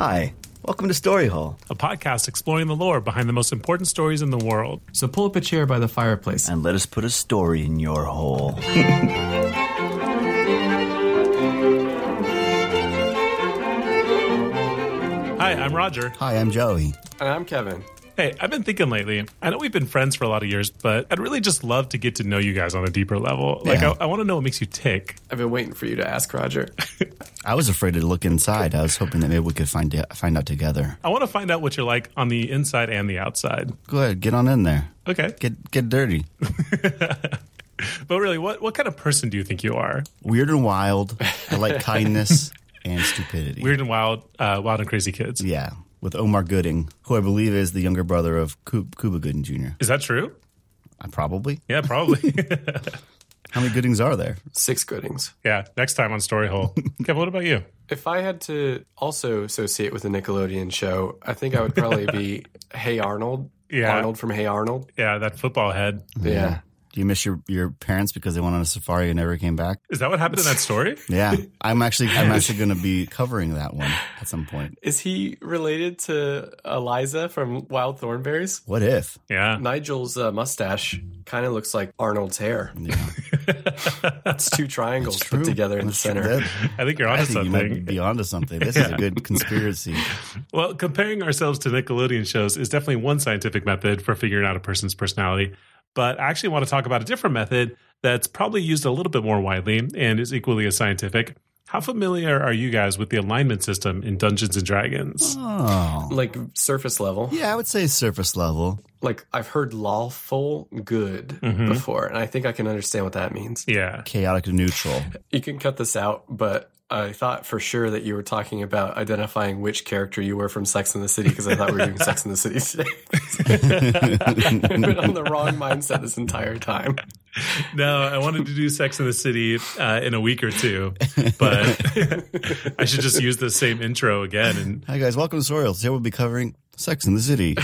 Hi, welcome to Story Hole. a podcast exploring the lore behind the most important stories in the world. So pull up a chair by the fireplace. And let us put a story in your hole. Hi, I'm Roger. Hi, I'm Joey. And I'm Kevin. Hey, I've been thinking lately. I know we've been friends for a lot of years, but I'd really just love to get to know you guys on a deeper level. Like, Yeah. I, I want to know what makes you tick. I've been waiting for you to ask Roger. I was afraid to look inside. I was hoping that maybe we could find find out together. I want to find out what you're like on the inside and the outside. Go ahead, get on in there. Okay. Get get dirty. But really, what, what kind of person do you think you are? Weird and wild. I like kindness and stupidity. Weird and wild, uh, wild and crazy kids. Yeah, with Omar Gooding, who I believe is the younger brother of Cu- Cuba Gooding Jr. Is that true? Uh, probably. Yeah, probably. How many Goodings are there? Six goodings. yeah, next time on Story Hole. Kevin, what about you? If I had to also associate with a Nickelodeon show, I think I would probably be Hey Arnold. Yeah. Arnold from Hey Arnold. Yeah, that football head. Yeah. Do you miss your, your parents because they went on a safari and never came back? Is that what happened in that story? Yeah, I'm actually I'm actually going to be covering that one at some point. Is he related to Eliza from Wild Thornberrys? What if? Yeah. Nigel's uh, mustache kind of looks like Arnold's hair. Yeah, It's two triangles true. put together in the center. true. That- I think you're I onto think you might be onto something. This is a good conspiracy. Well, comparing ourselves to Nickelodeon shows is definitely one scientific method for figuring out a person's personality. But I actually want to talk about a different method that's probably used a little bit more widely and is equally as scientific. How familiar are you guys with the alignment system in Dungeons and Dragons? Oh, Like surface level. yeah, I would say surface level. Like I've heard lawful good mm-hmm. before, and I think I can understand what that means. Yeah. chaotic neutral. You can cut this out, but I thought for sure that you were talking about identifying which character you were from Sex in the City because I thought we were doing Sex in the City today. I've been on the wrong mindset this entire time. No, I wanted to do Sex in the City uh, in a week or two, but I should just use the same intro again. And Hi guys, welcome to Sorial. Today we'll be covering Sex in the City.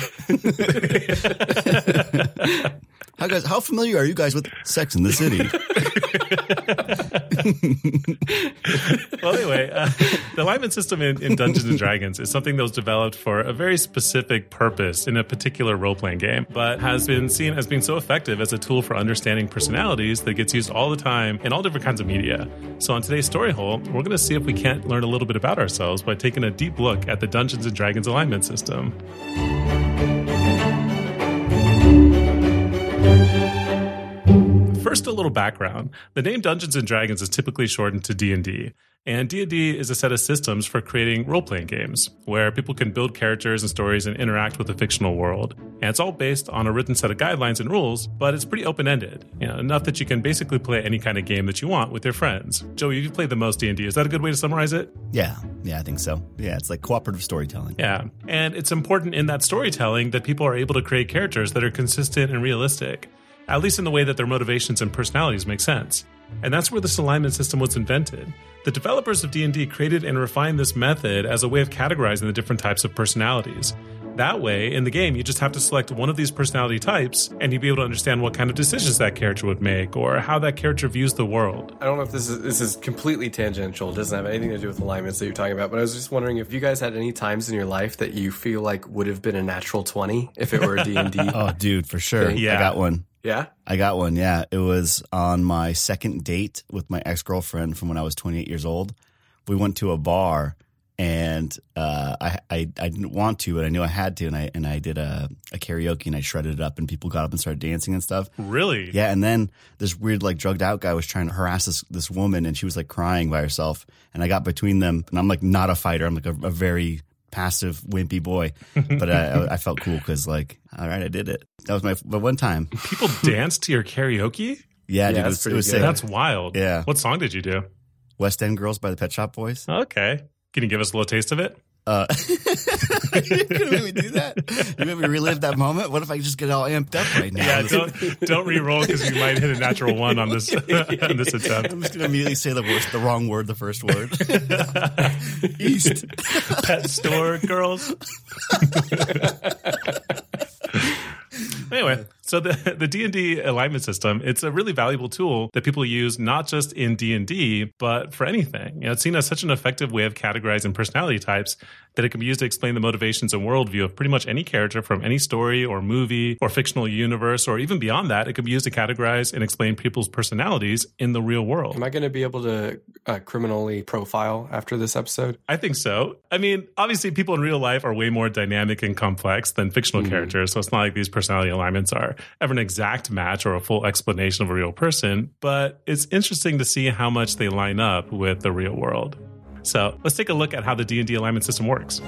Hi guys, how familiar are you guys with Sex in the City? well, anyway, uh, the alignment system in, in Dungeons and Dragons is something that was developed for a very specific purpose in a particular role playing game, but has been seen as being so effective as a tool for understanding personalities that gets used all the time in all different kinds of media. So, on today's Story Hole, we're going to see if we can't learn a little bit about ourselves by taking a deep look at the Dungeons and Dragons alignment system. Little background. The name Dungeons and Dragons is typically shortened to D&D, and D&D is a set of systems for creating role-playing games where people can build characters and stories and interact with a fictional world. And it's all based on a written set of guidelines and rules, but it's pretty open-ended, you know, enough that you can basically play any kind of game that you want with your friends. Joey, you've played the most D&D. Is that a good way to summarize it? yeah, yeah, I think so. Yeah, it's like cooperative storytelling. Yeah. And it's important in that storytelling that people are able to create characters that are consistent and realistic, at least in the way that their motivations and personalities make sense. And that's where this alignment system was invented. The developers of D&D created and refined this method as a way of categorizing the different types of personalities. That way, in the game, you just have to select one of these personality types and you'd be able to understand what kind of decisions that character would make or how that character views the world. I don't know if this is this is completely tangential. It doesn't have anything to do with alignments that you're talking about. But I was just wondering if you guys had any times in your life that you feel like would have been a natural twenty if it were a D&D. Oh, dude, for sure. Yeah. I got one. Yeah. I got one. Yeah, it was on my second date with my ex girlfriend from when I was 28 years old. We went to a bar, and uh, I, I I didn't want to, but I knew I had to, and I and I did a, a karaoke, and I shredded it up, and people got up and started dancing and stuff. Really? Yeah, and then this weird like drugged out guy was trying to harass this this woman, and she was like crying by herself, and I got between them, and I'm like not a fighter, I'm like a, a very passive wimpy boy, but I, I, I felt cool because like all right, I did it. That was my but one time. People dance to your karaoke? Yeah, dude, it was, it was sick. That's wild. Yeah. What song did you do? West End Girls by the Pet Shop Boys. Okay. Can you give us a little taste of it? Uh, you gonna make me do that? You made me relive that moment. What if I just get all amped up right now? Yeah, don't don't re-roll because you might hit a natural one on this on this attempt. I'm just gonna immediately say the worst, the wrong word, the first word. East. Pet store girls. So the the D and D alignment system, it's a really valuable tool that people use not just in D and D, but for anything. You know, it's seen as such an effective way of categorizing personality types that it can be used to explain the motivations and worldview of pretty much any character from any story or movie or fictional universe, or even beyond that. It can be used to categorize and explain people's personalities in the real world. Am I going to be able to uh, criminally profile after this episode? I think so. I mean, obviously, people in real life are way more dynamic and complex than fictional Mhm. characters, so it's not like these personality alignments are ever an exact match or a full explanation of a real person, but it's interesting to see how much they line up with the real world. So let's take a look at how the D&D alignment system works.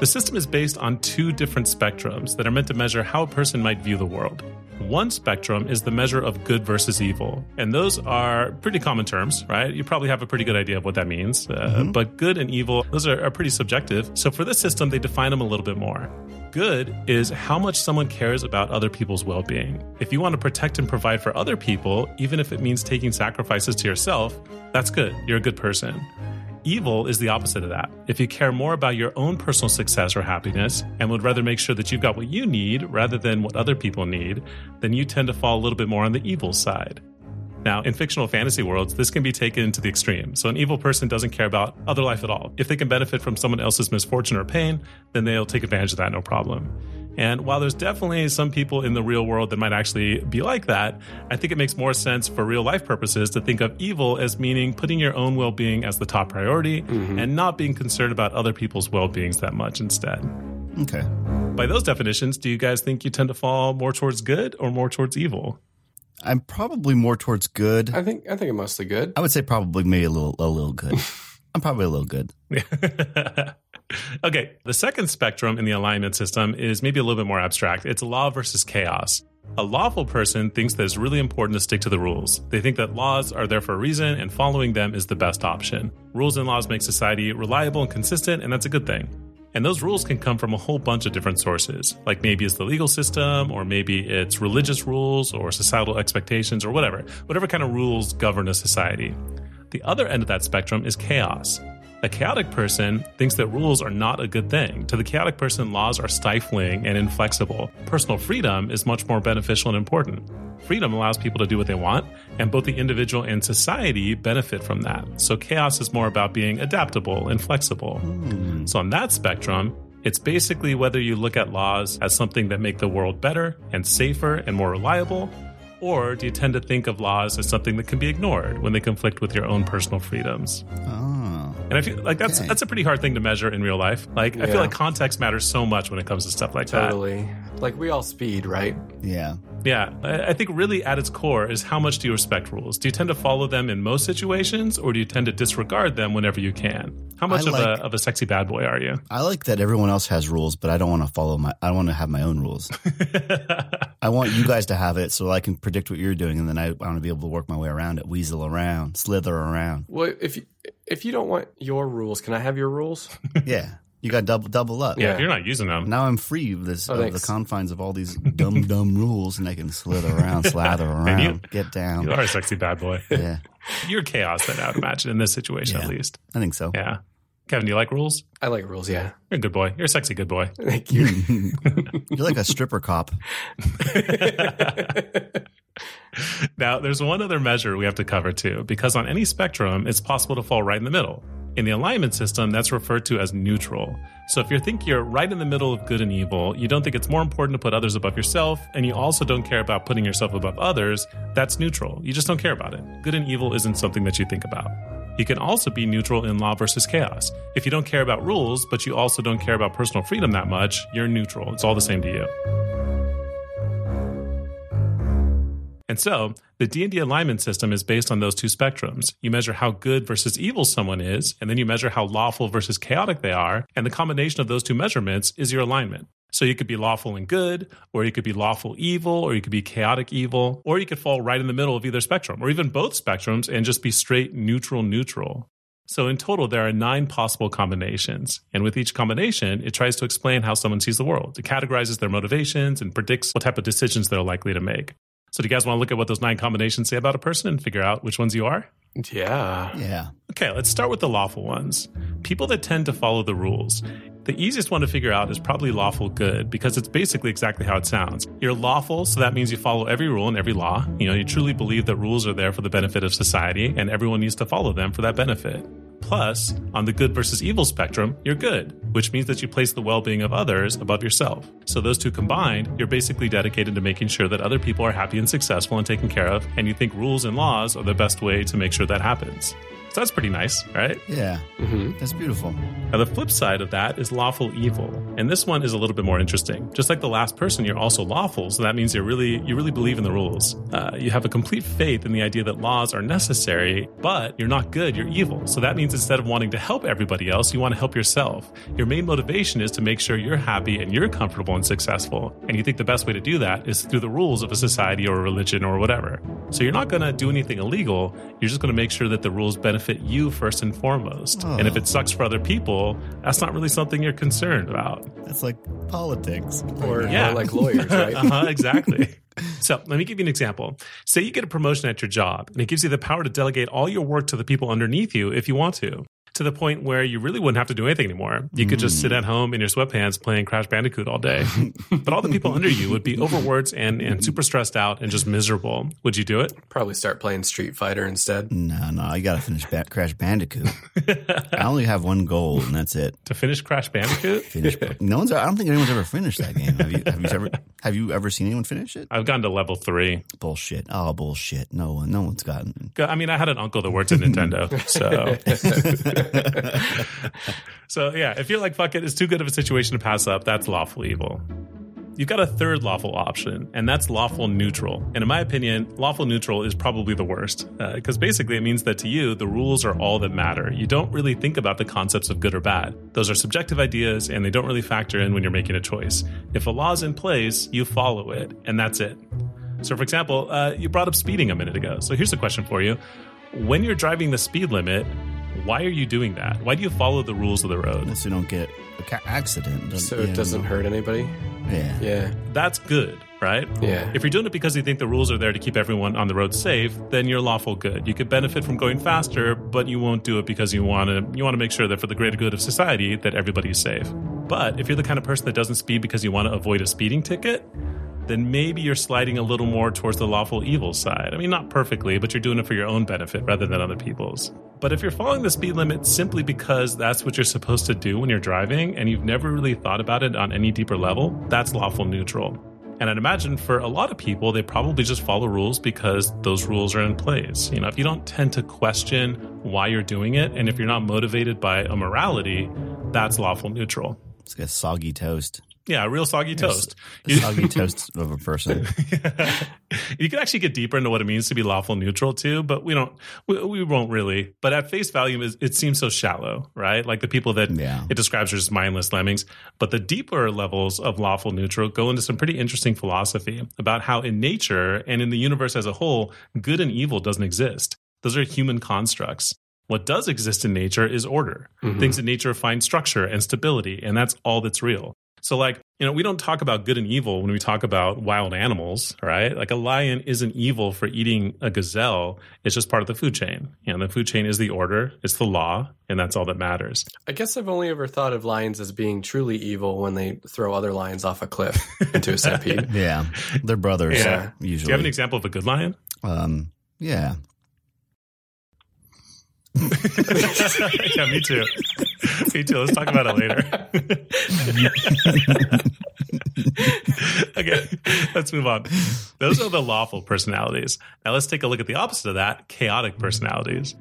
The system is based on two different spectrums that are meant to measure how a person might view the world. One spectrum is the measure of good versus evil. And those are pretty common terms, right? You probably have a pretty good idea of what that means. Uh, But good and evil, those are, are pretty subjective. So for this system, they define them a little bit more. Good is how much someone cares about other people's well being. If you want to protect and provide for other people, even if it means taking sacrifices to yourself, that's good. You're a good person. Evil is the opposite of that. If you care more about your own personal success or happiness and would rather make sure that you've got what you need rather than what other people need, then you tend to fall a little bit more on the evil side. Now, in fictional fantasy worlds, this can be taken to the extreme. So, an evil person doesn't care about other life at all. If they can benefit from someone else's misfortune or pain, then they'll take advantage of that, no problem. And while there's definitely some people in the real world that might actually be like that, I think it makes more sense for real life purposes to think of evil as meaning putting your own well being as the top priority mm-hmm. and not being concerned about other people's well beings that much instead. Okay. By those definitions, do you guys think you tend to fall more towards good or more towards evil? I'm probably more towards good. I think I think I'm mostly good. I would say probably maybe a little a little good. I'm probably a little good. okay, the second spectrum in the alignment system is maybe a little bit more abstract. It's law versus chaos. A lawful person thinks that it's really important to stick to the rules. They think that laws are there for a reason and following them is the best option. Rules and laws make society reliable and consistent, and that's a good thing. And those rules can come from a whole bunch of different sources. Like maybe it's the legal system, or maybe it's religious rules, or societal expectations, or whatever. Whatever kind of rules govern a society. The other end of that spectrum is chaos. A chaotic person thinks that rules are not a good thing. To the chaotic person, laws are stifling and inflexible. Personal freedom is much more beneficial and important. Freedom allows people to do what they want, and both the individual and society benefit from that. So chaos is more about being adaptable and flexible. Hmm. So on that spectrum, it's basically whether you look at laws as something that make the world better and safer and more reliable, or do you tend to think of laws as something that can be ignored when they conflict with your own personal freedoms? Oh. And I feel like that's Okay. that's a pretty hard thing to measure in real life. Like I feel like context matters so much when it comes to stuff like that. Totally. Like we all speed, right? Yeah. Yeah, I I think really at its core is how much do you respect rules? Do you tend to follow them in most situations, or do you tend to disregard them whenever you can? How much I of a of a sexy bad boy are you? I like that everyone else has rules, but I don't want to follow my. I want to have my own rules. I want you guys to have it so I can predict what you're doing, and then I want to be able to work my way around it, weasel around, slither around. Well, if you, if you don't want your rules, can I have your rules? Yeah, you got double double up. yeah, Yeah. if you're not using them. Now I'm free of this Oh, of the thanks. confines of all these dumb dumb rules, and I can slither around, slather around, you- get down. You are a sexy bad boy. Yeah, You're chaos then, I would imagine, in this situation at least. I think so. Yeah. Kevin, do you like rules? I like rules. Yeah. You're a good boy. You're a sexy good boy. Thank you. You're like a stripper cop. Now, there's one other measure we have to cover too, because on any spectrum, it's possible to fall right in the middle. In the alignment system, that's referred to as neutral. So if you think you're right in the middle of good and evil, you don't think it's more important to put others above yourself, and you also don't care about putting yourself above others, that's neutral. You just don't care about it. Good and evil isn't something that you think about. You can also be neutral in law versus chaos. If you don't care about rules, but you also don't care about personal freedom that much, you're neutral. It's all the same to you. And so, the D&D alignment system is based on those two spectrums. You measure how good versus evil someone is, and then you measure how lawful versus chaotic they are, and the combination of those two measurements is your alignment. So you could be lawful and good, or you could be lawful evil, or you could be chaotic evil, or you could fall right in the middle of either spectrum, or even both spectrums and just be straight neutral neutral. So in total, there are nine possible combinations. And with each combination, it tries to explain how someone sees the world. It categorizes their motivations and predicts what type of decisions they're likely to make. So do you guys want to look at what those nine combinations say about a person and figure out which ones you are? yeah. Yeah. Okay, let's start with the lawful ones. People that tend to follow the rules. The easiest one to figure out is probably lawful good because it's basically exactly how it sounds. You're lawful, so that means you follow every rule and every law. You know, you truly believe that rules are there for the benefit of society and everyone needs to follow them for that benefit. Plus, on the good versus evil spectrum, you're good, which means that you place the well being of others above yourself. So, those two combined, you're basically dedicated to making sure that other people are happy and successful and taken care of, and you think rules and laws are the best way to make sure that happens. So that's pretty nice, right? Yeah. That's beautiful. Now, the flip side of that is lawful evil, and this one is a little bit more interesting. Just like the last person, you're also lawful, so that means you're really you really believe in the rules. Uh, you have a complete faith in the idea that laws are necessary, but you're not good, you're evil. So that means instead of wanting to help everybody else, you want to help yourself. Your main motivation is to make sure you're happy and you're comfortable and successful, and you think the best way to do that is through the rules of a society or a religion or whatever. So you're not going to do anything illegal. You're just going to make sure that the rules benefit you first and foremost. And if it sucks for other people, that's not really something you're concerned about. That's like politics. Or, Yeah. or like lawyers, right? Uh-huh, exactly. So let me give you an example. Say you get a promotion at your job, and it gives you the power to delegate all your work to the people underneath you if you want to. To the point where you really wouldn't have to do anything anymore. You could just sit hmm. at home in your sweatpants playing Crash Bandicoot all day. but all the people under you would be overworked and, and super stressed out and just miserable. Would you do it? Probably start playing Street Fighter instead. No, no, I gotta finish ba- Crash Bandicoot. I only have one goal, and that's it. To finish Crash Bandicoot? Finish. no one's. I don't think anyone's ever finished that game. Have you? Have you ever? Have you ever seen anyone finish it? I've gotten to level three. Bullshit. Oh, bullshit. No one. No one's gotten. I mean, I had an uncle that worked at Nintendo, so so yeah. If you're like, fuck it, it's too good of a situation to pass up. That's lawful evil. You've got a third lawful option, and that's lawful neutral. And in my opinion, lawful neutral is probably the worst because basically it means that to you, the rules are all that matter. You don't really think about the concepts of good or bad. Those are subjective ideas, and they don't really factor in when you're making a choice. If a law's in place, you follow it, and that's it. So, for example, uh, you brought up speeding a minute ago. So, here's a question for you When you're driving the speed limit, why are you doing that? Why do you follow the rules of the road? So you don't get a ca- accident. So it doesn't no. hurt anybody. Yeah. Yeah. That's good, right? Yeah. If you're doing it because you think the rules are there to keep everyone on the road safe, then you're lawful good. You could benefit from going faster, but you won't do it because you want to you want to make sure that for the greater good of society that everybody's safe. But if you're the kind of person that doesn't speed because you want to avoid a speeding ticket, then maybe you're sliding a little more towards the lawful evil side. I mean, not perfectly, but you're doing it for your own benefit rather than other people's. But if you're following the speed limit simply because that's what you're supposed to do when you're driving and you've never really thought about it on any deeper level, that's lawful neutral. And I'd imagine for a lot of people, they probably just follow rules because those rules are in place. You know, if you don't tend to question why you're doing it, and if you're not motivated by a morality, that's lawful neutral. It's like a soggy toast. Yeah, a real soggy toast. A soggy toast of a person. you can actually get deeper into what it means to be lawful neutral too, but we don't, we, we won't really. But at face value, it, it seems so shallow, right? Like the people that Yeah. it describes are just mindless lemmings. But the deeper levels of lawful neutral go into some pretty interesting philosophy about how in nature and in the universe as a whole, good and evil doesn't exist. Those are human constructs. What does exist in nature is order. Mm-hmm. Things in nature find structure and stability, and that's all that's real. So, like, you know, we don't talk about good and evil when we talk about wild animals, right? Like, a lion isn't evil for eating a gazelle. It's just part of the food chain. You know, the food chain is the order, it's the law, and that's all that matters. I guess I've only ever thought of lions as being truly evil when they throw other lions off a cliff into a centipede. Yeah. They're brothers. Yeah. Do Usually. you have an example of a good lion? um, yeah. yeah, me too. me too. Let's talk about it later. okay, let's move on. Those are the lawful personalities. Now let's take a look at the opposite of that chaotic personalities.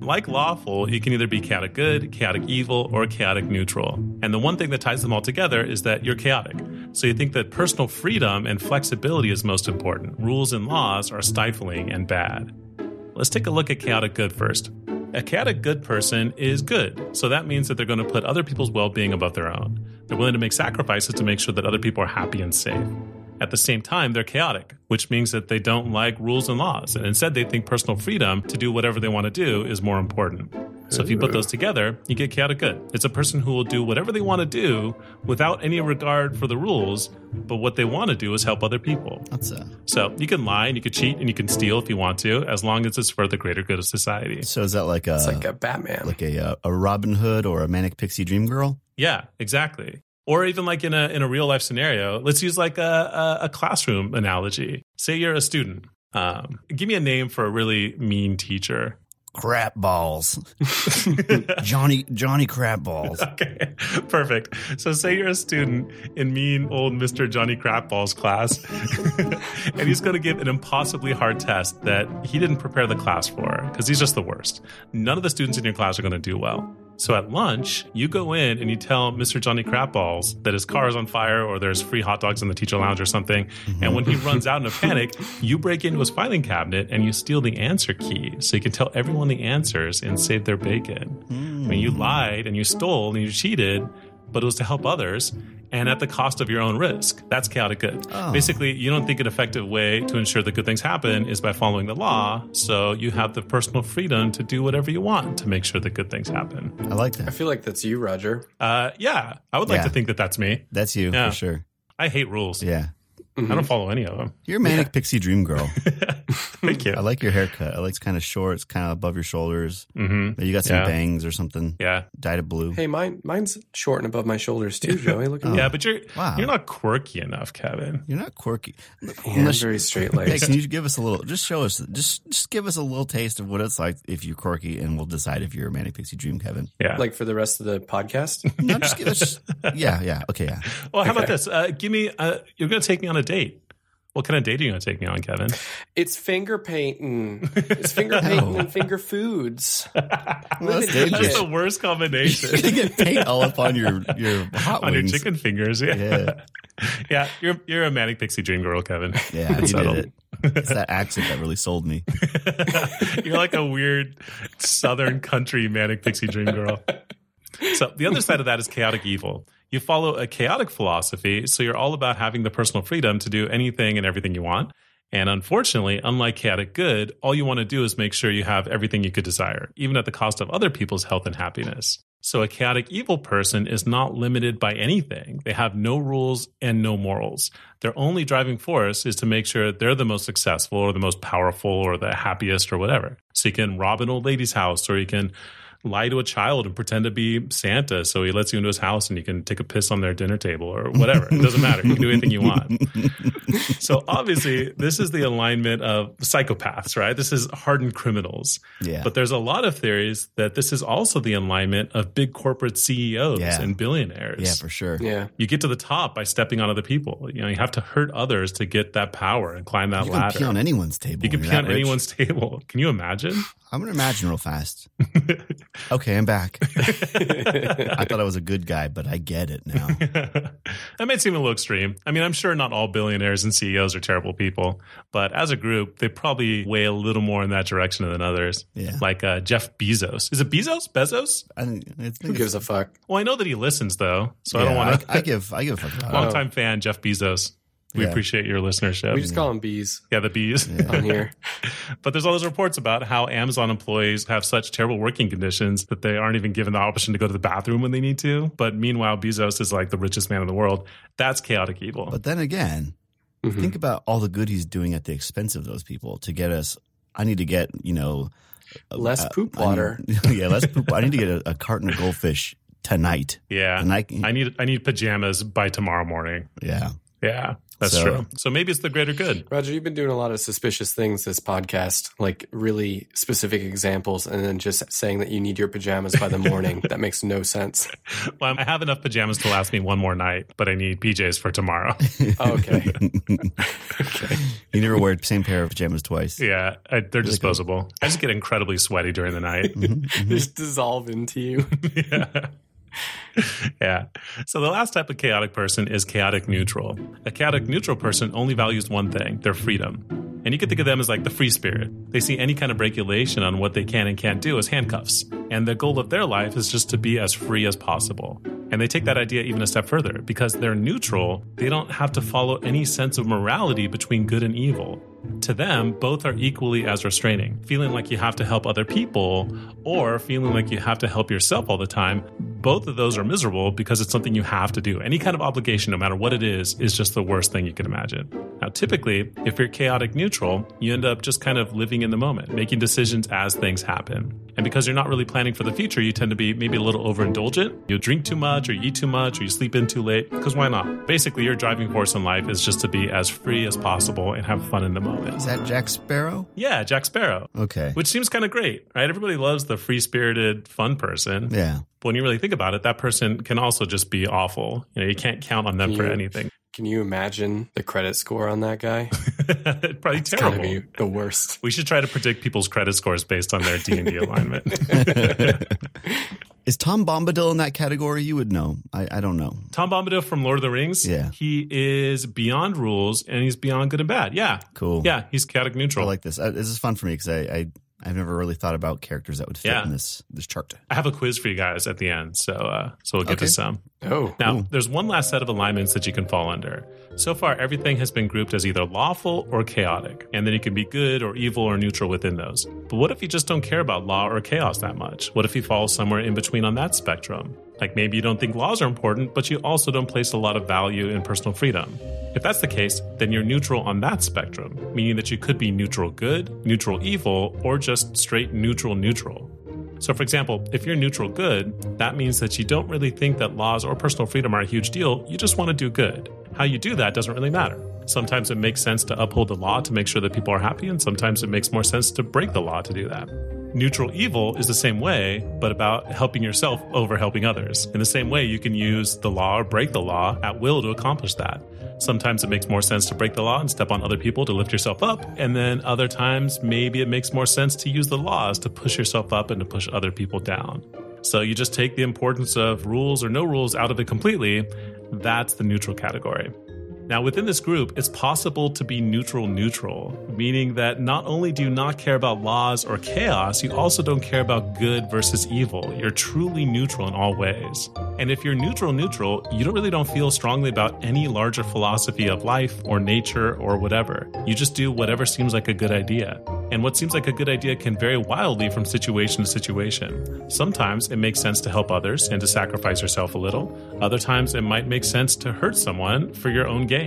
Like lawful, you can either be chaotic good, chaotic evil, or chaotic neutral. And the one thing that ties them all together is that you're chaotic. So you think that personal freedom and flexibility is most important. Rules and laws are stifling and bad. Let's take a look at chaotic good first. A chaotic good person is good. So that means that they're going to put other people's well being above their own. They're willing to make sacrifices to make sure that other people are happy and safe. At the same time, they're chaotic, which means that they don't like rules and laws. And instead, they think personal freedom to do whatever they want to do is more important. So if you put those together, you get chaotic good. It's a person who will do whatever they want to do without any regard for the rules, but what they want to do is help other people. That's uh So you can lie and you can cheat and you can steal if you want to, as long as it's for the greater good of society. So is that like a It's like a Batman. like a uh, a Robin Hood or a manic pixie dream girl? Yeah, exactly. Or even like in a in a real life scenario, let's use like a, a, a classroom analogy. Say you're a student. Um, give me a name for a really mean teacher. Crap balls. Johnny Johnny Crap balls. Okay, perfect. So, say you're a student in mean old Mr. Johnny Crapballs class, and he's going to give an impossibly hard test that he didn't prepare the class for because he's just the worst. None of the students in your class are going to do well. So at lunch, you go in and you tell Mr. Johnny Crapballs that his car is on fire or there's free hot dogs in the teacher lounge or something. Mm-hmm. And when he runs out in a panic, you break into his filing cabinet and you steal the answer key so you can tell everyone the answers and save their bacon. I mean, you mm. lied and you stole and you cheated, but it was to help others and at the cost of your own risk. That's chaotic good. Basically, you don't think an effective way to ensure that good things happen is by following the law. So you have the personal freedom to do whatever you want to make sure that good things happen. I like that. I feel like that's you, Roger. Uh, yeah, I would like Yeah. to think that that's me. That's you Yeah. for sure. I hate rules. Yeah. I don't follow any of them. You're a manic pixie dream girl. Thank you. I like your haircut. I like it's kind of short. It's kind of above your shoulders. hmm You got some Yeah. bangs or something. Yeah, Dyed it blue. Hey, mine mine's short and above my shoulders too, Joey. Look at me. yeah, but you're Wow. you're not quirky enough, Kevin. You're not quirky. Yeah, I'm Unless- very straight Hey, can you give us a little? Just show us. Just just give us a little taste of what it's like if you're quirky, and we'll decide if you're a manic pixie dream, Kevin. Yeah. like for the rest of the podcast. No, just give us. Yeah, yeah. Okay, yeah. well, how about this? Uh, give me. Uh, you're going to take me on a date. What kind of date are you going to take me on, Kevin? It's finger painting. It's finger painting and finger foods. Well, that's Live it. That's the worst combination. You're gonna get paint all up on your your hot on your chicken fingers. Yeah. Yeah. yeah. You're you're a manic pixie dream girl, Kevin. Yeah, you did it. It's that accent that really sold me. you're like a weird southern country manic pixie dream girl. So the other side of that is chaotic evil. You follow a chaotic philosophy, so you're all about having the personal freedom to do anything and everything you want. And unfortunately, unlike chaotic good, all you want to do is make sure you have everything you could desire, even at the cost of other people's health and happiness. So a chaotic evil person is not limited by anything. They have no rules and no morals. Their only driving force is to make sure they're the most successful or the most powerful or the happiest or whatever. So you can rob an old lady's house or you can lie to a child and pretend to be Santa. So he lets you into his house and you can take a piss on their dinner table or whatever. It doesn't matter. You can do anything you want. So obviously, this is the alignment of psychopaths, right? This is hardened criminals. Yeah. But there's a lot of theories that this is also the alignment of big corporate CEOs Yeah. and billionaires. Yeah, for sure. Yeah. You get to the top by stepping on other people. You know, you have to hurt others to get that power and climb that You can ladder. pee on anyone's table. you can when pee on rich. anyone's table. Can you imagine? I'm gonna imagine real fast. okay, I'm back. I thought I was a good guy, but I get it now. that might seem a little extreme. I mean, I'm sure not all billionaires and CEOs are terrible people, but as a group, they probably weigh a little more in that direction than others. Yeah. Like uh, Jeff Bezos. Is it Bezos? Bezos? I think, Who gives a fuck? Well, I know that he listens though, so I don't want to. I, I give I give a fuck about it. Longtime fan, Jeff Bezos. We Yeah. appreciate your listenership. We just call them bees yeah, the bees. on here. But there's all those reports about how Amazon employees have such terrible working conditions that they aren't even given the option to go to the bathroom when they need to. But meanwhile, Bezos is like the richest man in the world. That's chaotic evil. But then again, Mhm. think about all the good he's doing at the expense of those people to get us. I need to get you know Less uh, poop I need- water. yeah, less poop. I need to get a, a carton of goldfish tonight. yeah. And I, I need I need pajamas by tomorrow morning. yeah, Yeah, that's So- true. So maybe it's the greater good. Roger, you've been doing a lot of suspicious things this podcast, like really specific examples, and then just saying that you need your pajamas by the morning. that makes no sense. Well, I have enough pajamas to last me one more night, but I need PJs for tomorrow. Oh, okay. you never wear the same pair of pajamas twice. yeah, I, they're disposable. I just get incredibly sweaty during the night. Mm-hmm, mm-hmm. just dissolve into you. yeah. Yeah. So the last type of chaotic person is chaotic neutral. A chaotic neutral person only values one thing their freedom. And you can think of them as like the free spirit. They see any kind of regulation on what they can and can't do as handcuffs. And the goal of their life is just to be as free as possible. And they take that idea even a step further because they're neutral. They don't have to follow any sense of morality between good and evil. To them, both are equally as restraining. Feeling like you have to help other people or feeling like you have to help yourself all the time, both of those are miserable because it's something you have to do. Any kind of obligation, no matter what it is, is just the worst thing you can imagine. Now, typically, if you're chaotic neutral, you end up just kind of living in the moment, making decisions as things happen. And because you're not really planning for the future, you tend to be maybe a little overindulgent. You drink too much, or you eat too much, or you sleep in too late, because why not? Basically, your driving force in life is just to be as free as possible and have fun in the moment. Is that Jack Sparrow? Yeah, Jack Sparrow. Okay. Which seems kind of great, right? Everybody loves the free spirited, fun person. Yeah. But when you really think about it, that person can also just be awful. You know, you can't count on them for Yeah. anything. Can you imagine the credit score on that guy? Probably It's gonna terrible. be the worst. We should try to predict people's credit scores based on their D and D alignment. Is Tom Bombadil in that category? You would know. I, I don't know. Tom Bombadil from Lord of the Rings. Yeah. he is beyond rules and he's beyond good and bad. Yeah, Cool. yeah, he's chaotic neutral. I like this. Uh, this is fun for me because I, I I've never really thought about characters that would fit Yeah. in this this chart. I have a quiz for you guys at the end, so uh, so we'll get Okay. to some. Oh, Now, there's one last set of alignments that you can fall under. So far, everything has been grouped as either lawful or chaotic, and then you can be good or evil or neutral within those. But what if you just don't care about law or chaos that much? What if you fall somewhere in between on that spectrum? Like maybe you don't think laws are important, but you also don't place a lot of value in personal freedom. If that's the case, then you're neutral on that spectrum, meaning that you could be neutral good, neutral evil, or just straight neutral neutral. So, for example, if you're neutral good, that means that you don't really think that laws or personal freedom are a huge deal. You just want to do good. How you do that doesn't really matter. Sometimes it makes sense to uphold the law to make sure that people are happy, and sometimes it makes more sense to break the law to do that. Neutral evil is the same way, but about helping yourself over helping others. In the same way, you can use the law or break the law at will to accomplish that. Sometimes it makes more sense to break the law and step on other people to lift yourself up. And then other times, maybe it makes more sense to use the laws to push yourself up and to push other people down. So you just take the importance of rules or no rules out of it completely. That's the neutral category. Now, within this group, it's possible to be neutral neutral, meaning that not only do you not care about laws or chaos, you also don't care about good versus evil. You're truly neutral in all ways. And if you're neutral neutral, you don't really don't feel strongly about any larger philosophy of life or nature or whatever. You just do whatever seems like a good idea. And what seems like a good idea can vary wildly from situation to situation. Sometimes it makes sense to help others and to sacrifice yourself a little. Other times it might make sense to hurt someone for your own gain.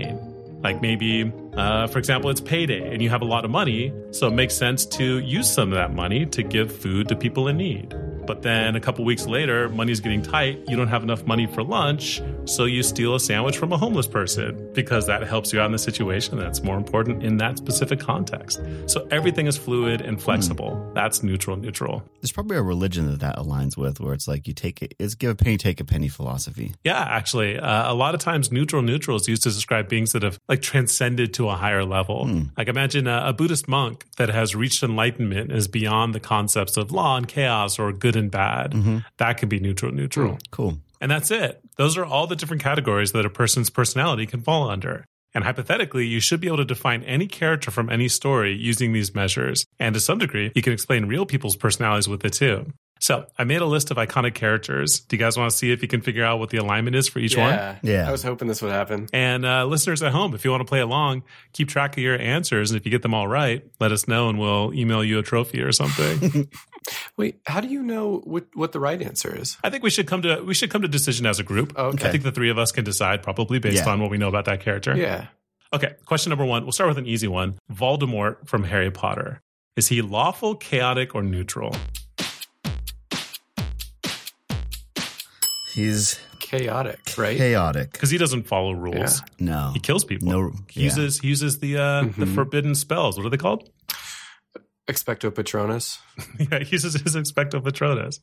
Like maybe, uh, for example, it's payday and you have a lot of money, so it makes sense to use some of that money to give food to people in need. But then a couple weeks later, money's getting tight, you don't have enough money for lunch, so you steal a sandwich from a homeless person because that helps you out in the situation that's more important in that specific context. So everything is fluid and flexible. That's neutral, neutral. There's probably a religion that that aligns with, where it's like you take it, it's give a penny, take a penny philosophy. Yeah, actually, uh, a lot of times neutral neutral is used to describe beings that have like transcended to a higher level. Hmm. Like imagine a, a Buddhist monk that has reached enlightenment is beyond the concepts of law and chaos or good and bad. Mm-hmm. That could be neutral neutral. Hmm. Cool. And that's it. Those are all the different categories that a person's personality can fall under. And hypothetically, you should be able to define any character from any story using these measures. And to some degree, you can explain real people's personalities with it too. So I made a list of iconic characters. Do you guys want to see if you can figure out what the alignment is for each one? yeah. Yeah. I was hoping this would happen. And uh, listeners at home, if you want to play along, keep track of your answers. And if you get them all right, let us know and we'll email you a trophy or something. Wait, how do you know what, what the right answer is? I think we should come to we should come to decision as a group. Okay. I think the three of us can decide probably based Yeah. on what we know about that character. Yeah. Okay, question number one. We'll start with an easy one. Voldemort from Harry Potter. Is he lawful, chaotic, or neutral? He's Chaotic, right? chaotic. Because he doesn't follow rules. No. He kills people. No. He yeah. uses he uses the uh, the Mhm. forbidden spells. What are they called? Expecto Patronus. yeah, he uses his expecto patronus.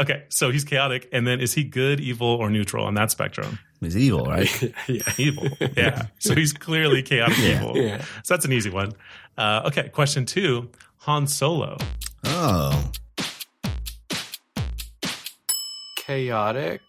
Okay, so he's chaotic, and then is he good, evil, or neutral on that spectrum? He's evil, right? yeah. Evil. Yeah. So he's clearly chaotic Yeah. evil. Yeah. So that's an easy one. Uh, okay, question two: Han Solo. oh. Chaotic,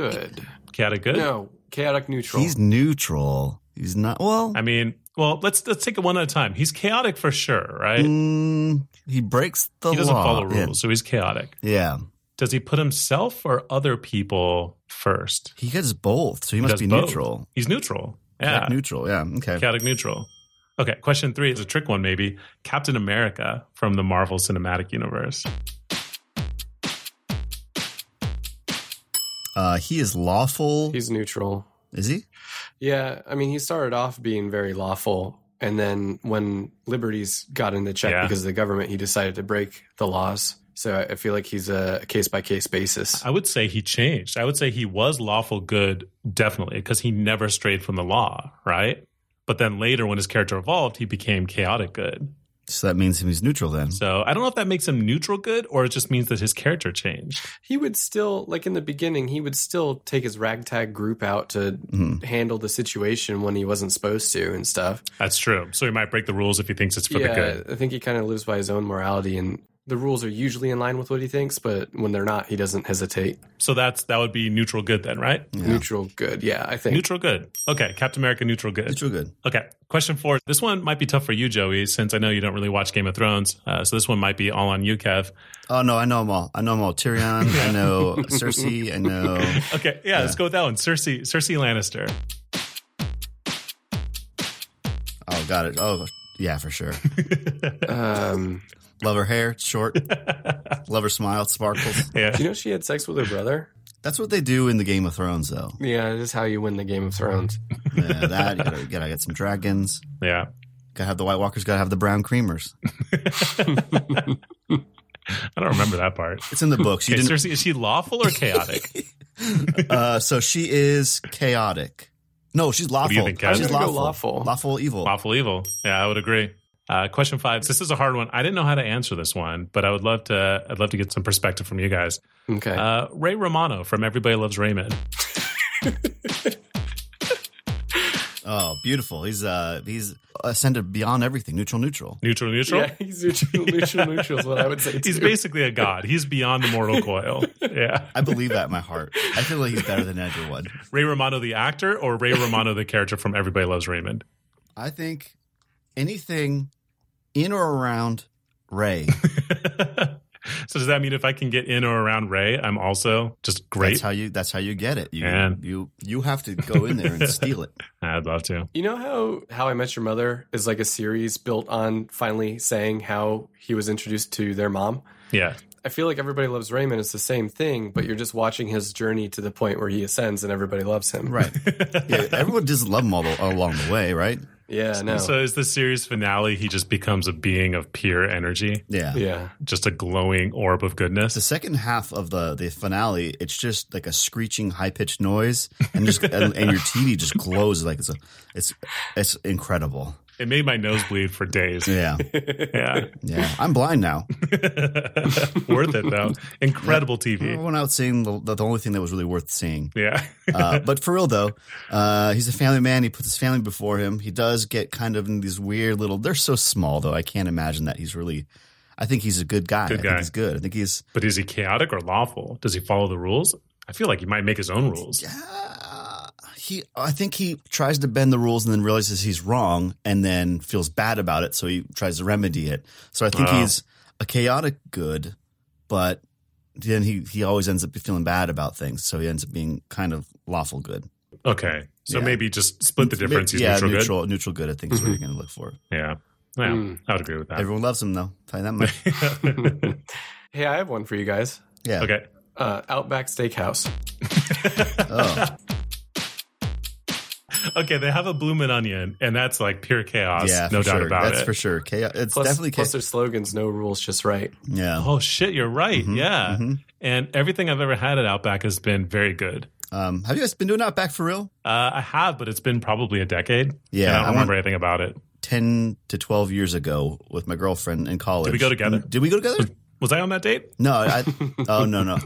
good. Chaotic good. No, chaotic neutral. He's neutral. He's not. Well, I mean, well, let's let's take it one at a time. He's chaotic for sure, right? mm, he breaks the he doesn't law. follow rules, so he's chaotic. Yeah. yeah. Does he put himself or other people first? He does both, so he, He must be both. neutral. He's neutral. Like Yeah, neutral. Yeah. Okay. chaotic neutral. Okay, question three is a trick one, maybe. Captain America from the Marvel Cinematic Universe. Uh, he is lawful. He's neutral. is he? Yeah, I mean, he started off being very lawful, and then when liberties got into check Yeah. because of the government, he decided to break the laws. So I I feel like he's a case by case basis. I would say he changed. I would say he was lawful good, definitely, because he never strayed from the law, right? But then later, when his character evolved, he became chaotic good. So that means he's neutral then. So I don't know if that makes him neutral good or it just means that his character changed. He would still, like in the beginning, he would still take his ragtag group out to Mhm. handle the situation when he wasn't supposed to and stuff. That's true. So he might break the rules if he thinks it's for the good. I think he kind of lives by his own morality, and the rules are usually in line with what he thinks, but when they're not, he doesn't hesitate. So that's that would be neutral good then, right? Yeah. Neutral good, yeah, I think. Neutral good. Okay, Captain America neutral good. Neutral good. Okay, question four. This one might be tough for you, Joey, since I know you don't really watch Game of Thrones. Uh, so this one might be all on you, Kev. Oh no, I know them all. I know them all. Tyrion. I know Cersei. I know. Okay, yeah, let's go with that one. Cersei, Cersei Lannister. Oh, got it. Oh, yeah, for sure. Um, Love her hair, it's short. Love her smile, it sparkles. Yeah. do you know she had sex with her brother? That's what they do in the Game of Thrones, though. Yeah, this is how you win the Game of Thrones. Yeah, that you gotta, you gotta get some dragons. Yeah. Gotta have the White Walkers. Gotta have the brown creamers. I don't remember that part. It's in the books. You Okay, didn't. Cersei, is she lawful or chaotic? Uh, so she is chaotic. No, she's lawful. do you think, she's lawful. lawful. Lawful evil. lawful evil. Yeah, I would agree. Uh, question five. This is a hard one. I didn't know how to answer this one, but I would love to. I'd love to get some perspective from you guys. Okay. Uh, Ray Romano from Everybody Loves Raymond. Oh, beautiful. He's uh he's ascended beyond everything. Neutral, neutral. Neutral, neutral. yeah, he's neutral, neutral, neutral is what I would say. He's basically a god. He's beyond the mortal coil. Yeah. I believe that in my heart. I feel like he's better than everyone. Ray Romano, the actor, or Ray Romano, the character from Everybody Loves Raymond? I think anything in or around Ray. so does that mean if I can get in or around Ray, I'm also just great? That's how you. That's how you get it. You Man. you you have to go in there and steal it. I'd love to. You know how How I Met Your Mother is like a series built on finally saying how he was introduced to their mom? Yeah. I feel like Everybody Loves Raymond It's the same thing, but you're just watching his journey to the point where he ascends and everybody loves him. Right. Yeah. Everyone just love him all, the, all along the way, right? Yeah, no. So is the series finale? He just becomes a being of pure energy, Yeah. yeah. just a glowing orb of goodness. The second half of the the finale, it's just like a screeching, high pitched noise, and just and, and your TV just glows like it's a, it's it's incredible. It made my nose bleed for days. Yeah, Yeah. yeah. I'm blind now. Worth it though. Incredible I TV. went out seeing the, the, only thing that was really worth seeing. Yeah. Uh, but for real though, uh, he's a family man. He puts his family before him. He does get kind of in these weird little. They're so small though. I can't imagine that he's really. I think he's a good guy. Good I guy. think he's good. I think he's. But is he chaotic or lawful? Does he follow the rules? I feel like he might make his own rules. Uh, he. I think he tries to bend the rules and then realizes he's wrong and then feels bad about it. So he tries to remedy it. So I think Wow. he's a chaotic good, but then he he always ends up feeling bad about things. So he ends up being kind of lawful good. Okay. So Yeah. maybe just split the difference. He's yeah, neutral, good. neutral, neutral good. I think is what you're going to look for. Yeah. Yeah. Mm. I would agree with that. Everyone loves him though. Tell you that much. hey, I have one for you guys. Yeah. okay. Uh, Outback Steakhouse. Oh, Okay. They have a bloomin' onion, and that's like pure chaos. yeah. no doubt sure. about That's it. That's for sure. Chaos. It's Plus, definitely plus chaos. their slogans, no rules, just right. Yeah. Oh shit, you're right. Mhm, Yeah. mhm. And everything I've ever had at Outback has been very good. Um, have you guys been doing Outback for real? Uh, I have, but it's been probably a decade. Yeah, And I I don't remember went- anything about it. Ten to twelve years ago with my girlfriend in college. Did we go together? Did we go together? Was I on that date? No, I. Oh no no,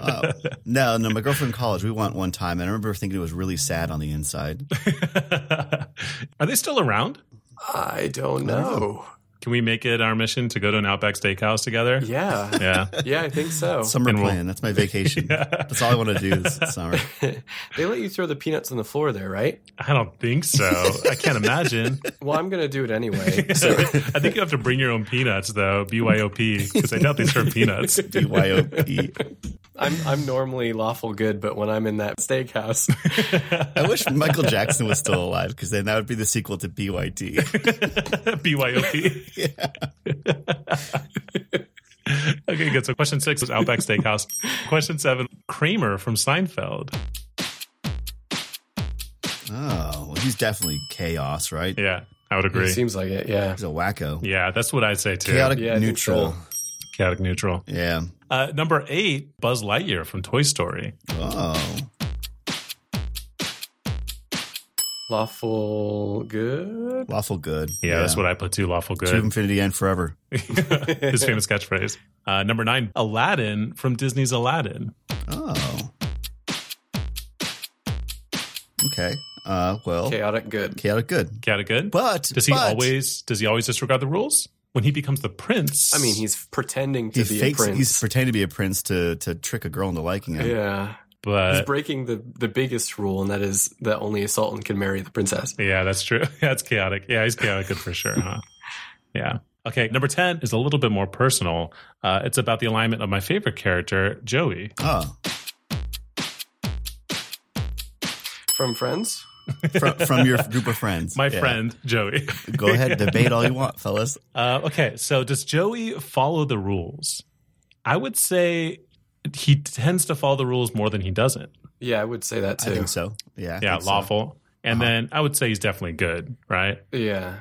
uh, no no. My girlfriend in college. We went one time, and I remember thinking it was really sad on the inside. Are they still around? I don't know. Can we make it our mission to go to an Outback Steakhouse together? Yeah. Yeah. Yeah, I think so. Summer And we'll- plan. That's my vacation. That's all I want to do this summer. they let you throw the peanuts on the floor there, right? I don't think so. I can't imagine. Well, I'm going to do it anyway. So I think you have to bring your own peanuts, though. BYOP, because I doubt they serve peanuts. BYOP. I'm I'm normally lawful good, but when I'm in that steakhouse, I wish Michael Jackson was still alive because then that would be the sequel to PYT. BYOP. okay, good. So question six is Outback Steakhouse. Question seven, Kramer from Seinfeld. Oh, well, he's definitely chaos, right? Yeah, I would agree. it agree. seems like it. Yeah. He's a wacko. Yeah, that's what I'd say too. Chaotic Yeah, neutral. so. Chaotic neutral. Yeah. Uh, number eight, Buzz Lightyear from Toy Story. Oh. Lawful good. Lawful good. Yeah, that's what I put too. Lawful good. To infinity and forever. His famous catchphrase. Uh, number nine, Aladdin from Disney's Aladdin. Oh. Okay. Uh, well, Chaotic good. chaotic good. Chaotic good. But does he but always does he always disregard the rules when he becomes the prince? I mean, he's pretending to he be fakes? a prince. He's pretending to be a prince to to trick a girl into liking him. yeah. He's breaking the, the biggest rule, and that is that only a sultan can marry the princess. yeah, that's true. That's chaotic. Yeah, he's chaotic for sure. Huh? Yeah. Okay, number 10 is a little bit more personal. Uh, it's about the alignment of my favorite character, Joey. Oh, From Friends? from, from your group of friends. My Yeah. friend, Joey. Go ahead, debate all you want, fellas. Uh, okay, so does Joey follow the rules? I would say he tends to follow the rules more than he doesn't. Yeah, I would say that too. I think so. Yeah. I yeah, think so. lawful. And Uh-huh. then I would say he's definitely good, right? Yeah.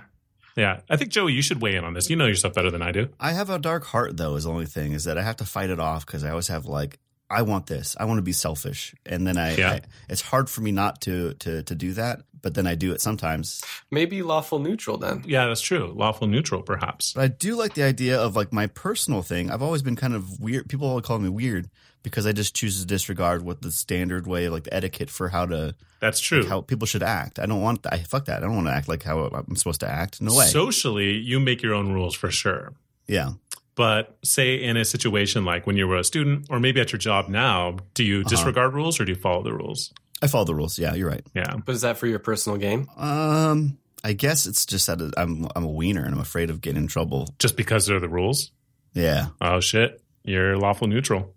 Yeah. I think, Joey, you should weigh in on this. You know yourself better than I do. I have a dark heart though. Is the only thing is that I have to fight it off because I always have like I want this. I want to be selfish, and then I, Yeah. I it's hard for me not to to to do that. But then I do it sometimes. Maybe lawful neutral then. Yeah, that's true. Lawful neutral, perhaps. But I do like the idea of like my personal thing. I've always been kind of weird. People always call me weird because I just choose to disregard what the standard way, like the etiquette for how to That's true. how people should act. I don't want that. I fuck that. I don't want to act like how I'm supposed to act. No way. Socially, you make your own rules for sure. yeah. But say in a situation like when you were a student or maybe at your job now, do Uh-huh. you disregard rules or do you follow the rules? I follow the rules. Yeah, you're right. Yeah. But is that for your personal game? Um, I guess it's just that I'm I'm a wiener and I'm afraid of getting in trouble. Just because they're the rules? Yeah. Oh, shit. You're lawful neutral.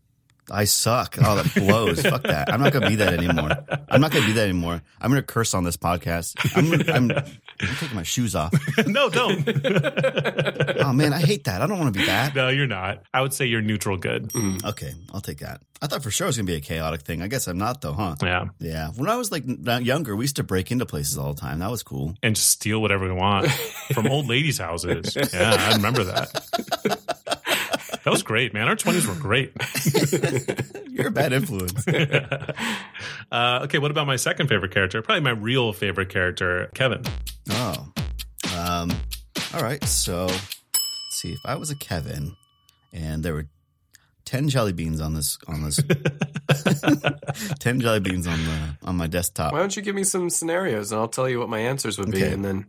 I suck. Oh, that blows. Fuck that. I'm not gonna be that anymore. I'm not gonna be that anymore. I'm gonna curse on this podcast. I'm I'm, I'm taking my shoes off. no, don't. Oh man, I hate that. I don't want to be that. no, you're not. I would say you're neutral good. Mm. Okay, I'll take that. I thought for sure it was gonna be a chaotic thing. I guess I'm not though, huh? Yeah. Yeah. When I was like younger, we used to break into places all the time. That was cool. And just steal whatever we want from old ladies' houses. Yeah, I remember that. That was great, man. Our 20s were great. You're a bad influence. Uh, okay, what about my second favorite character? Probably my real favorite character, Kevin. Oh. Um, all right. So let's see. If I was a Kevin and there were 10 jelly beans on this, on this, 10 jelly beans on the, on my desktop. Why don't you give me some scenarios and I'll tell you what my answers would be, Okay. and then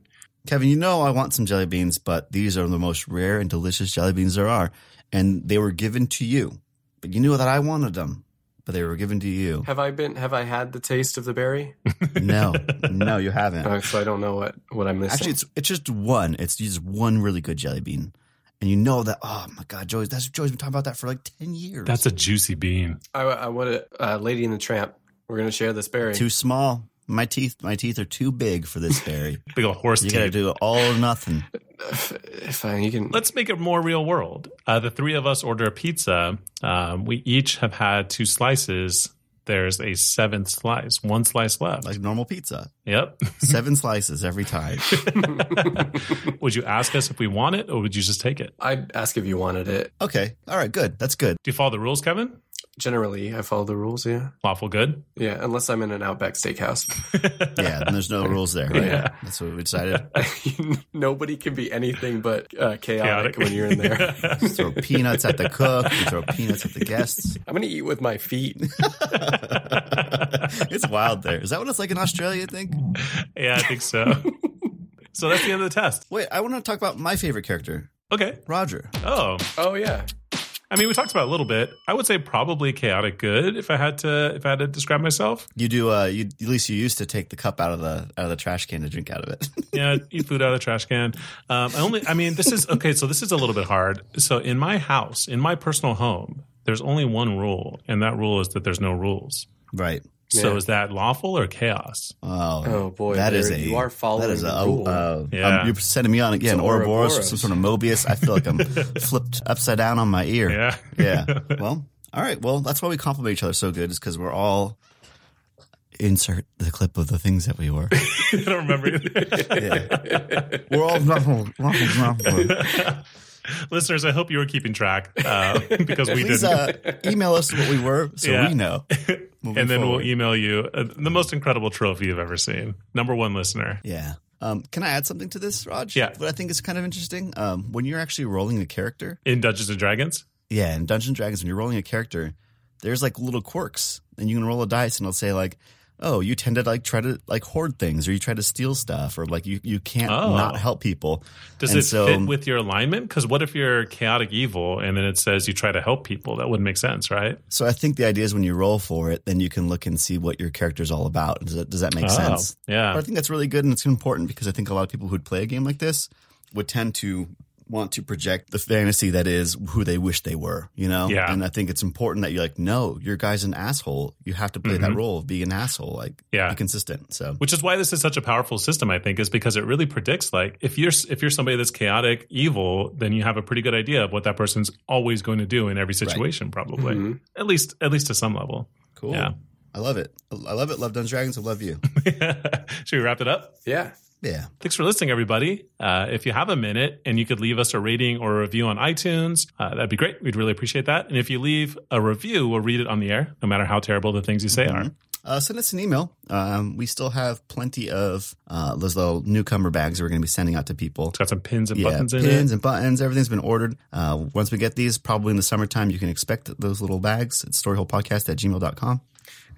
Kevin, you know I want some jelly beans, but these are the most rare and delicious jelly beans there are. And they were given to you. But you knew that I wanted them, but they were given to you. have I been? Have I had the taste of the berry? No, no, you haven't. Oh, so I don't know what what I'm missing. Actually, it's it's just one. It's just one really good jelly bean, and you know that. Oh my God, Joey, that's Joey's been talking about that for like ten years. That's a juicy bean. I, I want to, uh, Lady in the Tramp. We're gonna share this berry. too small. My teeth, my teeth are too big for this berry. Big old horse you teeth. got to do all or nothing. If I, you can, Let's make it more real world. Uh, the three of us order a pizza. Um, we each have had two slices. There's a seventh slice, one slice left. Like normal pizza, yep. seven slices every time. would you ask us if we want it or would you just take it? I'd ask if you wanted it. Okay, all right, good. That's good. Do you follow the rules, Kevin? Generally, I follow the rules. Yeah, Lawful good? yeah. Unless I'm in an Outback Steakhouse, Yeah, and there's no rules there. Right? Yeah. That's what we decided. nobody can be anything but uh, chaotic, Chaotic. when you're in there. Throw peanuts at the cook. We throw peanuts at the guests. I'm gonna eat with my feet. It's wild there. Is that what it's like in Australia? I think. yeah, I think so. so that's the end of the test. Wait, I want to talk about my favorite character, Okay. Roger. Oh, Oh yeah, I mean, we talked about it a little bit. I would say probably chaotic good if I had to if I had to describe myself. You do. Uh, you at least you used to take the cup out of the out of the trash can to drink out of it. Yeah, eat food out of the trash can. Um, I only. I mean, this is okay. So this is a little bit hard. So in my house, in my personal home, there's only one rule, and that rule is that there's no rules. Right. So Yeah. is that lawful or chaos? Oh, Oh, boy, that is a you are following that is the a, rule. uh, Yeah. um, you're sending me on again, It's Ouroboros, or Ouroboros. some sort of Mobius. I feel like I'm flipped upside down on my ear. Yeah. yeah. Well, all right. Well, that's why we complement each other so good, is because we're all insert the clip of the things that we were. I don't remember. Yeah. we're all Listeners, I hope you were keeping track uh, because we Please didn't. uh, email us what we were so Yeah. we know. Moving and then forward. we'll email you uh, the most incredible trophy you've ever seen. Number one listener. Yeah. Um, can I add something to this, Raj? Yeah. What I think is kind of interesting. Um, when you're actually rolling a character, In Dungeons and Dragons? yeah, in Dungeons and Dragons, when you're rolling a character, there's like little quirks, and you can roll a dice, and it'll say like, "Oh, you tend to like try to like hoard things, or you try to steal stuff, or like you you can't Oh. not help people." Does And it so- fit with your alignment? Because what if you're chaotic evil and then it says you try to help people? That wouldn't make sense, right? So I think the idea is when you roll for it, then you can look and see what your character's all about. Does that, does that make Oh, sense? yeah. But I think that's really good and it's important because I think a lot of people who'd play a game like this would tend to want to project the fantasy that is who they wish they were, you know? Yeah. And I think it's important that you're like, no, your guy's an asshole. You have to play that role of being an asshole. Like, Mm-hmm. Yeah. be consistent. So Which is why this is such a powerful system, I think, is because it really predicts like if you're if you're somebody that's chaotic, evil, then you have a pretty good idea of what that person's always going to do in every situation, probably. Mhm. At least at least to some level. cool. Yeah. I love it. I love it. Love Dungeons and Dragons. I love you. Should we wrap it up? Yeah. Yeah. Thanks for listening, everybody. Uh, if you have a minute and you could leave us a rating or a review on iTunes, uh, that'd be great. We'd really appreciate that. And if you leave a review, we'll read it on the air, no matter how terrible the things you say are. Uh, send us an email. Um, we still have plenty of uh, those little newcomer bags we're going to be sending out to people. It's got some pins and yeah, buttons in pins it. and buttons. Everything's been ordered. Uh, once we get these, probably in the summertime, you can expect those little bags at storyholepodcast at gmail.com.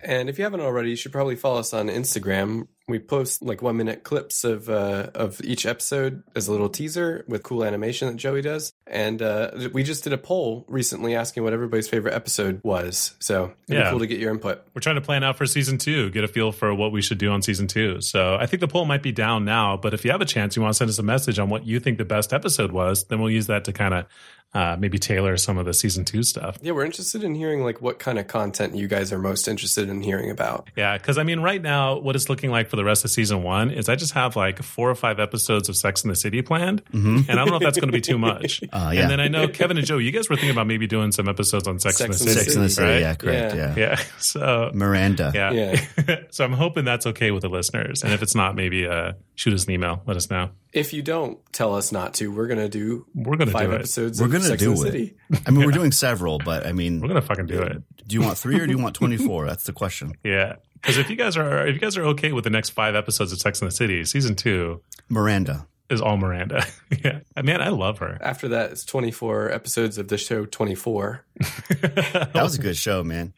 And if you haven't already, you should probably follow us on Instagram. We post like one minute clips of uh, of each episode as a little teaser with cool animation that Joey does. And uh, we just did a poll recently asking what everybody's favorite episode was. So it'd Yeah. be cool to get your input. We're trying to plan out for season two, get a feel for what we should do on season two. So I think the poll might be down now, but if you have a chance, you want to send us a message on what you think the best episode was, then we'll use that to kind of uh, maybe tailor some of the season two stuff. Yeah, we're interested in hearing like what kind of content you guys are most interested in hearing about. Yeah, because I mean, right now, what it's looking like for the rest of season one is I just have like four or five episodes of Sex in the City planned, and I don't know if that's going to be too much. Uh, yeah. And then I know Kevin and Joe, you guys were thinking about maybe doing some episodes on Sex, Sex in the and the City. Six in the City. right? Yeah, correct. Yeah. Yeah. Yeah. So Miranda. yeah. Yeah. so I'm hoping that's okay with the listeners, and if it's not, maybe uh, shoot us an email. Let us know. If you don't tell us not to, we're gonna do We're gonna five do it. episodes. We're gonna Sex do and it. City. I mean, we're doing several, but I mean, We're gonna fucking do it. do you want three or do you want 24? That's the question. Yeah. Because if you guys are if you guys are okay with the next five episodes of Sex in the City, season two Miranda. is all Miranda. yeah. Man, I love her. After that, it's 24 episodes of the show 24. That was a good show, man.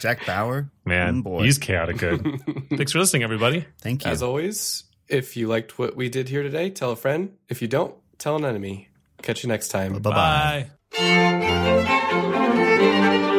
Jack Bauer. Man, Mm, boy. he's chaotic good. Thanks for listening, everybody. Thank you. As always, if you liked what we did here today, tell a friend. If you don't, tell an enemy. Catch you next time. Bye bye. Bye.